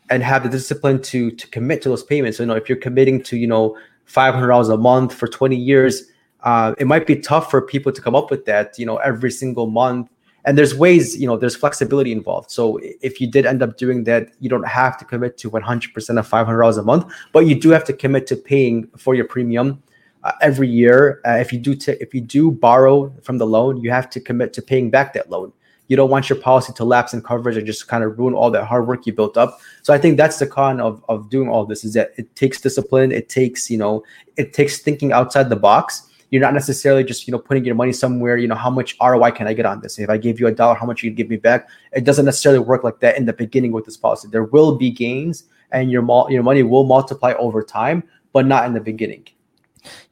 and have the discipline to to commit to those payments. So, you know if you're committing to you know $500 a month for 20 years uh, it might be tough for people to come up with that you know every single month and there's ways you know there's flexibility involved so if you did end up doing that you don't have to commit to 100% of $500 a month but you do have to commit to paying for your premium uh, every year. Uh, if you do t- if you do borrow from the loan, you have to commit to paying back that loan. You don't want your policy to lapse in coverage and just kind of ruin all that hard work you built up. So I think that's the con of of doing all this is that it takes discipline. It takes you know it takes thinking outside the box. You're not necessarily just you know putting your money somewhere. You know how much ROI can I get on this? If I give you a dollar, how much you give me back? It doesn't necessarily work like that in the beginning with this policy. There will be gains, and your your money will multiply over time, but not in the beginning.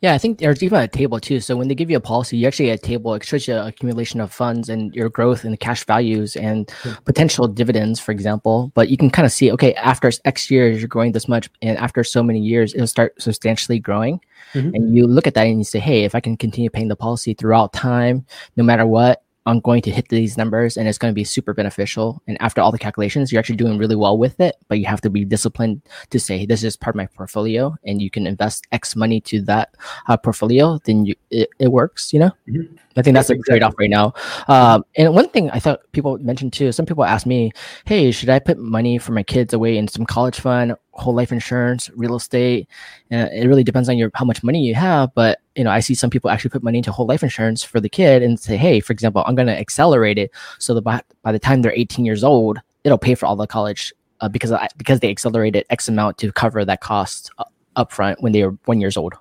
Yeah, I think there's even a table too. So when they give you a policy, you actually get a table. It shows you accumulation of funds and your growth and the cash values and yeah. potential dividends, for example. But you can kind of see, okay, after X years, you're growing this much, and after so many years, it'll start substantially growing. Mm-hmm. And you look at that and you say, hey, if I can continue paying the policy throughout time, no matter what, I'm going to hit these numbers and it's going to be super beneficial. And after all the calculations, you're actually doing really well with it, but you have to be disciplined to say, this is part of my portfolio and you can invest X money to that uh, portfolio, then you, it, it works, you know? Mm-hmm. I think that's, a trade off right now. Um, and one thing I thought people mentioned too, some people ask me, hey, should I put money for my kids away in some college fund, whole life insurance, real estate? And it really depends on your how much money you have. But you know, I see some people actually put money into whole life insurance for the kid and say, hey, for example, I'm going to accelerate it so that by, by the time they're 18 years old, it'll pay for all the college uh, because I, because they accelerated X amount to cover that cost uh, upfront when they were one years old.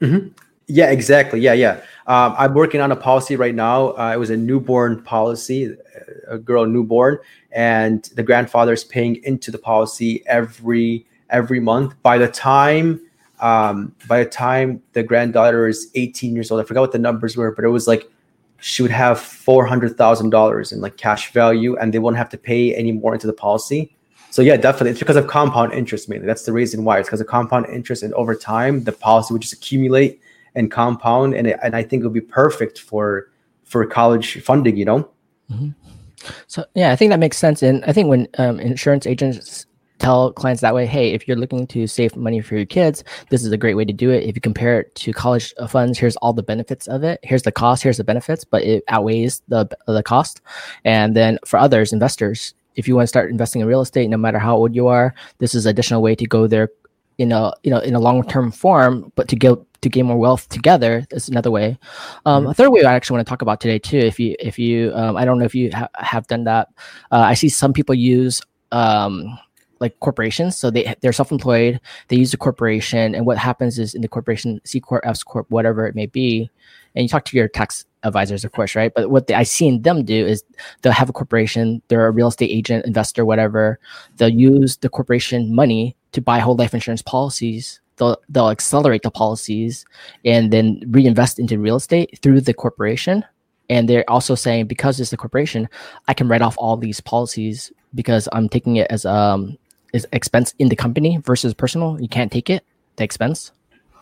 Mm-hmm. Yeah, exactly. Yeah, yeah. Um, I'm working on a policy right now. Uh, it was a newborn policy, a girl newborn, and the grandfather is paying into the policy every every month. By the time um, by the time the granddaughter is 18 years old, I forgot what the numbers were, but it was like she would have four hundred thousand dollars in like cash value, and they won't have to pay any more into the policy. So yeah, definitely, it's because of compound interest mainly. That's the reason why. It's because of compound interest, and over time, the policy would just accumulate and compound and, and i think it would be perfect for for college funding you know? Mm-hmm. so yeah i think that makes sense and i think when um, insurance agents tell clients that way hey if you're looking to save money for your kids this is a great way to do it. If you compare it to college funds here's all the benefits of it. Here's the cost here's the benefits but it outweighs the the cost. And then for others investors if you want to start investing in real estate, no matter how old you are, this is an additional way to go there in a you know in a long term form, but to go to gain more wealth together is another way. Um, mm-hmm. A third way I actually want to talk about today too. If you if you um, I don't know if you ha- have done that. Uh, I see some people use um, like corporations. So they they're self employed. They use a corporation, and what happens is in the corporation, C corp, S corp, whatever it may be, and you talk to your tax advisors, of course, right? But what they, I seen them do is they'll have a corporation, they're a real estate agent, investor, whatever. They'll use the corporation money to buy whole life insurance policies. They'll they'll accelerate the policies and then reinvest into real estate through the corporation. And they're also saying because it's the corporation, I can write off all these policies because I'm taking it as um is expense in the company versus personal. You can't take it the expense.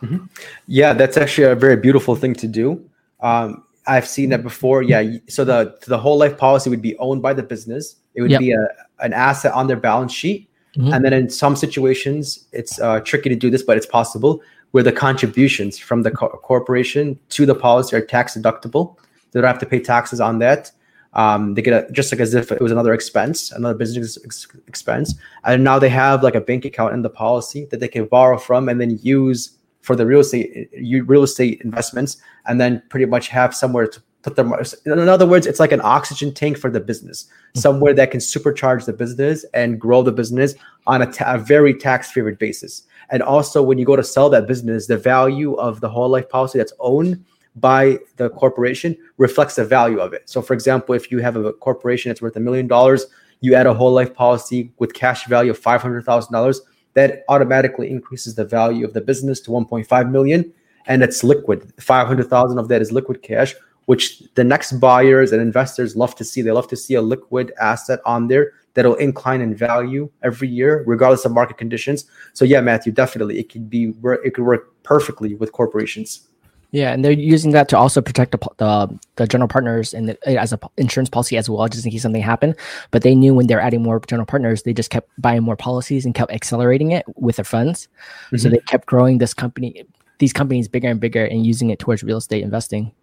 Mm-hmm. Yeah, that's actually a very beautiful thing to do. Um, I've seen that before. Yeah, so the the whole life policy would be owned by the business. It would yep. be a an asset on their balance sheet, mm-hmm. and then in some situations, it's uh, tricky to do this, but it's possible where the contributions from the co- corporation to the policy are tax deductible. They don't have to pay taxes on that. Um, they get a, just like as if it was another expense, another business ex- expense, and now they have like a bank account in the policy that they can borrow from and then use for the real estate real estate investments, and then pretty much have somewhere to put them. In other words, it's like an oxygen tank for the business, mm-hmm. somewhere that can supercharge the business and grow the business on a, ta- a very tax favored basis. And also, when you go to sell that business, the value of the whole life policy that's owned by the corporation reflects the value of it. So, for example, if you have a corporation that's worth a million dollars, you add a whole life policy with cash value of five hundred thousand dollars that automatically increases the value of the business to 1.5 million and it's liquid 500,000 of that is liquid cash which the next buyers and investors love to see they love to see a liquid asset on there that'll incline in value every year regardless of market conditions so yeah Matthew definitely it could be it could work perfectly with corporations yeah, and they're using that to also protect the the, the general partners and the, as a insurance policy as well, just in case something happened. But they knew when they're adding more general partners, they just kept buying more policies and kept accelerating it with their funds. Mm-hmm. So they kept growing this company, these companies bigger and bigger, and using it towards real estate investing.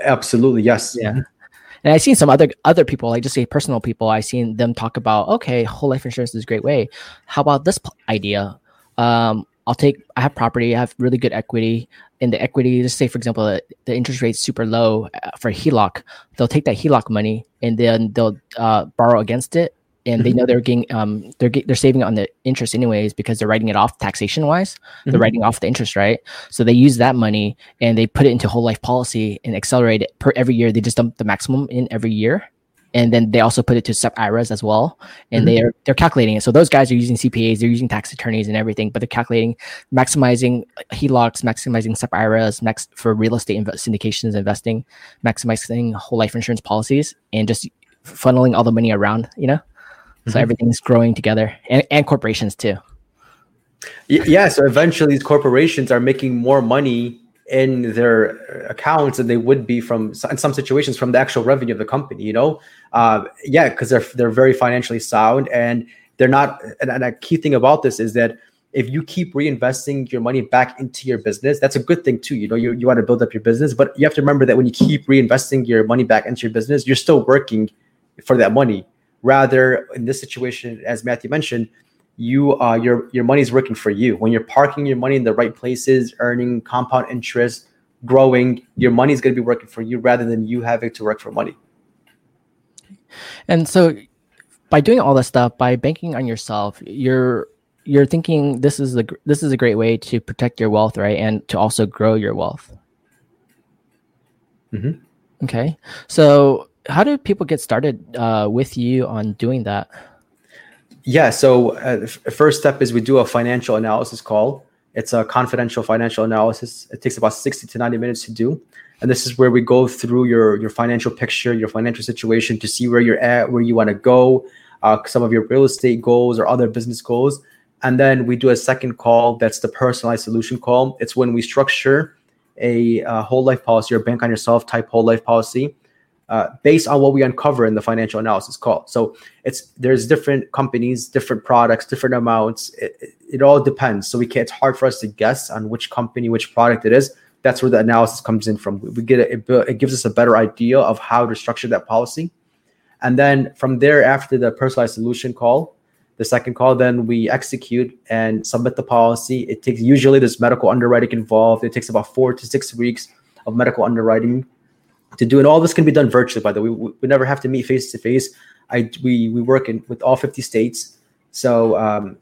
Absolutely, yes. Yeah. And I've seen some other other people, like just say personal people. I've seen them talk about, okay, whole life insurance is a great way. How about this idea? Um, I'll take I have property, I have really good equity. In the equity, just say for example, the interest rate's super low uh, for HELOC. They'll take that HELOC money and then they'll uh, borrow against it, and they mm-hmm. know they're getting um they're they're saving on the interest anyways because they're writing it off taxation wise. They're mm-hmm. writing off the interest, right? So they use that money and they put it into whole life policy and accelerate it per every year. They just dump the maximum in every year and then they also put it to SEP IRAs as well, and mm-hmm. they're they're calculating it. So those guys are using CPAs, they're using tax attorneys and everything, but they're calculating maximizing HELOCs, maximizing SEP IRAs, max for real estate inv- syndications investing, maximizing whole life insurance policies, and just funneling all the money around. You know, mm-hmm. so everything's growing together, and, and corporations too. Yeah, so eventually these corporations are making more money in their accounts than they would be from in some situations from the actual revenue of the company you know uh, yeah because they're they're very financially sound and they're not and, and a key thing about this is that if you keep reinvesting your money back into your business that's a good thing too you know you, you want to build up your business but you have to remember that when you keep reinvesting your money back into your business you're still working for that money rather in this situation as matthew mentioned you uh, your your money is working for you. When you're parking your money in the right places earning compound interest growing your money is going to be working for you rather than you having to work for money. And so by doing all this stuff by banking on yourself you're you're thinking this is the this is a great way to protect your wealth right? And to also grow your wealth. Mm-hmm. okay. So how do people get started uh, with you on doing that yeah. So uh, first step is we do a financial analysis call. It's a confidential financial analysis. It takes about 60 to 90 minutes to do. And this is where we go through your, your financial picture, your financial situation to see where you're at, where you want to go, uh, some of your real estate goals or other business goals. And then we do a second call. That's the personalized solution call. It's when we structure a, a whole life policy or bank on yourself type whole life policy uh, based on what we uncover in the financial analysis call. So it's there's different companies, different products, different amounts. It, it, it, all depends. So we can't. It's hard for us to guess on which company, which product it is. That's where the analysis comes in from. We get it. It, it gives us a better idea of how to structure that policy, And then from there, after the personalized solution call, the second call, then we execute and submit the policy. It takes usually there's medical underwriting involved. It takes about four to six weeks of medical underwriting to do, and all this can be done virtually. By the way, we, we never have to meet face to face. I we we work in with all 50 states, so um,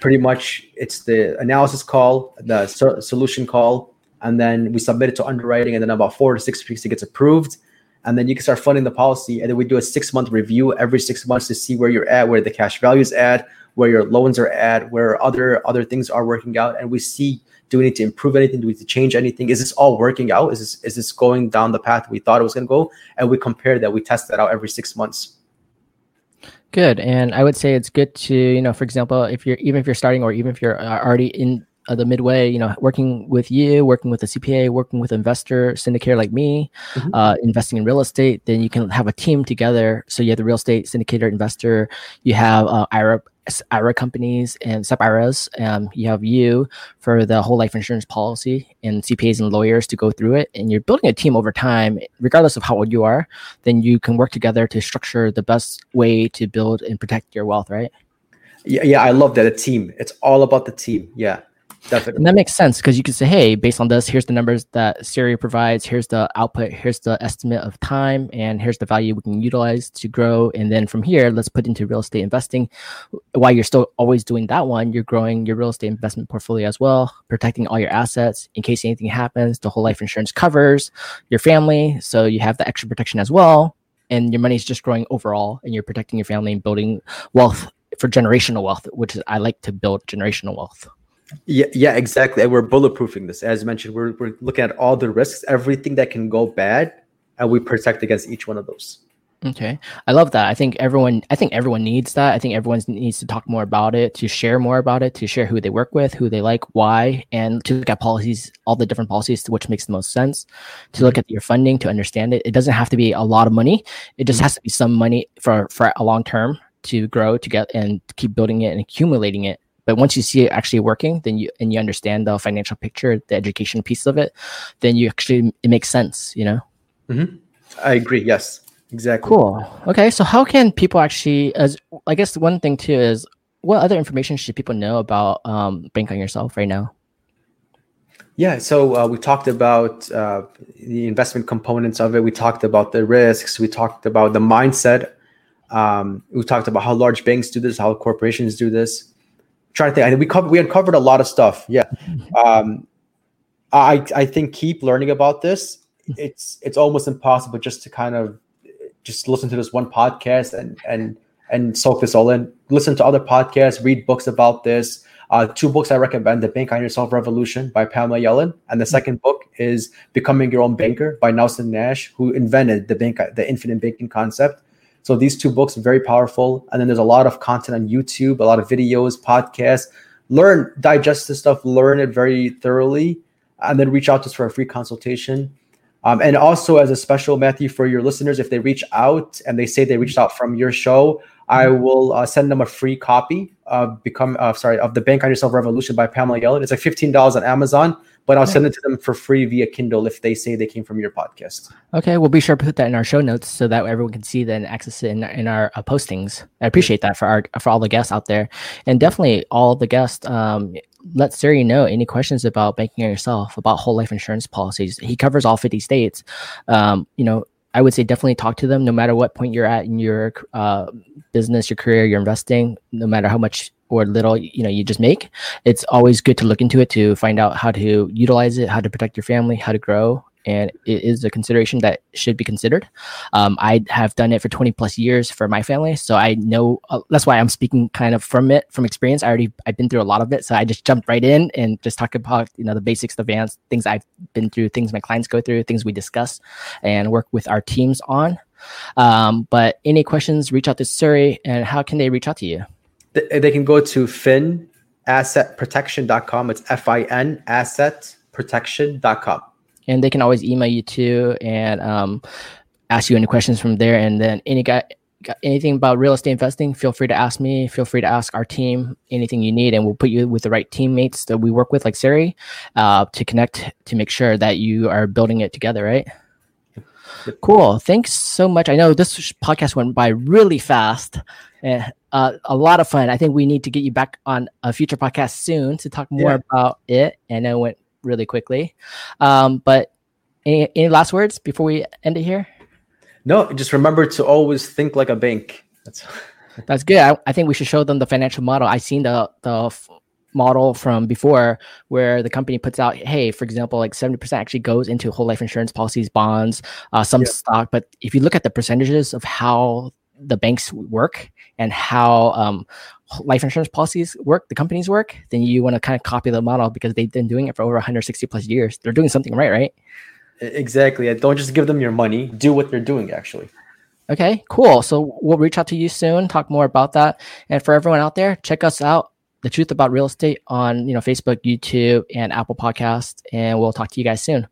pretty much it's the analysis call, the so- solution call, and then we submit it to underwriting, and then about four to six weeks it gets approved and then you can start funding the policy and then we do a six month review every six months to see where you're at where the cash values at where your loans are at where other other things are working out and we see do we need to improve anything? Do we need to change anything? Is this all working out? Is this is this going down the path we thought it was going to go? And we compare that we test that out every six months. Good. And i would say it's good to you know for example if you're even if you're starting or even if you're uh, already in uh, the midway you know working with you working with a cpa working with investor syndicator like me mm-hmm. uh, investing in real estate then you can have a team together so you have the real estate syndicator investor you have uh, ira IRA companies and SEP IRAs. Um, you have you for the whole life insurance policy and CPAs and lawyers to go through it. And you're building a team over time, regardless of how old you are, then you can work together to structure the best way to build and protect your wealth, right? Yeah, yeah, I love that. A team. It's all about the team. Yeah. Definitely. And that makes sense because you can say, hey, based on this, here's the numbers that Siri provides, here's the output, here's the estimate of time, and here's the value we can utilize to grow. And then from here, let's put into real estate investing. While you're still always doing that one, you're growing your real estate investment portfolio as well, protecting all your assets in case anything happens. The whole life insurance covers your family. So you have the extra protection as well. And your money is just growing overall, and you're protecting your family and building wealth for generational wealth, which is I like to build generational wealth. Yeah, yeah, exactly. And we're bulletproofing this. As mentioned, we're, we're looking at all the risks, everything that can go bad, and we protect against each one of those. Okay. I love that. I think everyone I think everyone needs that. I think everyone needs to talk more about it, to share more about it, to share who they work with, who they like, why, and to look at policies, all the different policies to which makes the most sense, to look at your funding, to understand it. It doesn't have to be a lot of money. It just has to be some money for for a long term to grow, to get and keep building it and accumulating it but once you see it actually working, then you and you understand the financial picture, the education piece of it, then you actually it makes sense. You know. Mm-hmm. I agree. Yes. Exactly. Cool. Okay. So how can people actually, as I guess one thing too is, what other information should people know about um, Bank on Yourself right now? Yeah, so uh, we talked about uh, the investment components of it. We talked about the risks. We talked about the mindset. Um, we talked about how large banks do this, how corporations do this trying to think. I we covered we uncovered a lot of stuff. Yeah. Um, I I think keep learning about this. It's it's almost impossible just to kind of just listen to this one podcast and and and soak this all in. Listen to other podcasts, read books about this. Uh, two books I recommend: The Bank on Yourself Revolution by Pamela Yellen, and the second book is Becoming Your Own Banker by Nelson Nash, who invented the bank, the infinite banking concept. So these two books are very powerful. And then there's a lot of content on YouTube, a lot of videos, podcasts. Learn, digest this stuff, learn it very thoroughly, and then reach out to us for a free consultation. Um, and also, as a special Matthew for your listeners, if they reach out and they say they reached out from your show, I will uh, send them a free copy of become uh, sorry of the Bank on Yourself Revolution by Pamela Yellen. It's like fifteen dollars on Amazon but I'll send it to them for free via Kindle if they say they came from your podcast. Okay, we'll be sure to put that in our show notes so that everyone can see that and access it in, in our uh, postings. I appreciate that for our for all the guests out there, and definitely all the guests. Um, let Siri know any questions about banking on yourself, about whole life insurance policies. He covers all 50 states. Um, you know, I would say definitely talk to them no matter what point you're at in your uh, business, your career, your investing, no matter how much or little you know you just make it's always good to look into it to find out how to utilize it how to protect your family how to grow and it is a consideration that should be considered. Um, i have done it for 20 plus years for my family so i know uh, that's why i'm speaking kind of from it from experience. I already i've been through a lot of it so i just jumped right in and just talk about you know the basics the advanced things i've been through things my clients go through things we discuss and work with our teams on. Um, but any questions reach out to Suri and how can they reach out to you they can go to finassetprotection.com. It's F I N assetprotection.com. And they can always email you too and um, ask you any questions from there. And then any guy, anything about real estate investing, feel free to ask me. Feel free to ask our team anything you need, and we'll put you with the right teammates that we work with, like Siri, uh, to connect to make sure that you are building it together, right? Cool. Thanks so much. I know this podcast went by really fast. and uh, a lot of fun. I think we need to get you back on a future podcast soon to talk more yeah. about it. And it went really quickly. Um, but any, any last words before we end it here? No, just remember to always think like a bank. That's that's good. I, I, think we should show them the financial model. I seen the the model from before where the company puts out, hey, for example, like 70% actually goes into whole life insurance policies, bonds, uh, some yeah. stock. But if you look at the percentages of how the banks work and how um, life insurance policies work, the companies work, then you want to kind of copy the model because they've been doing it for over 160 plus years. They're doing something right, right? Exactly. Don't just give them your money. Do what they're doing, actually. Okay, cool. So we'll reach out to you soon, talk more about that. And for everyone out there, check us out, The Truth About Real Estate on, you know, Facebook, YouTube, and Apple Podcast. And we'll talk to you guys soon.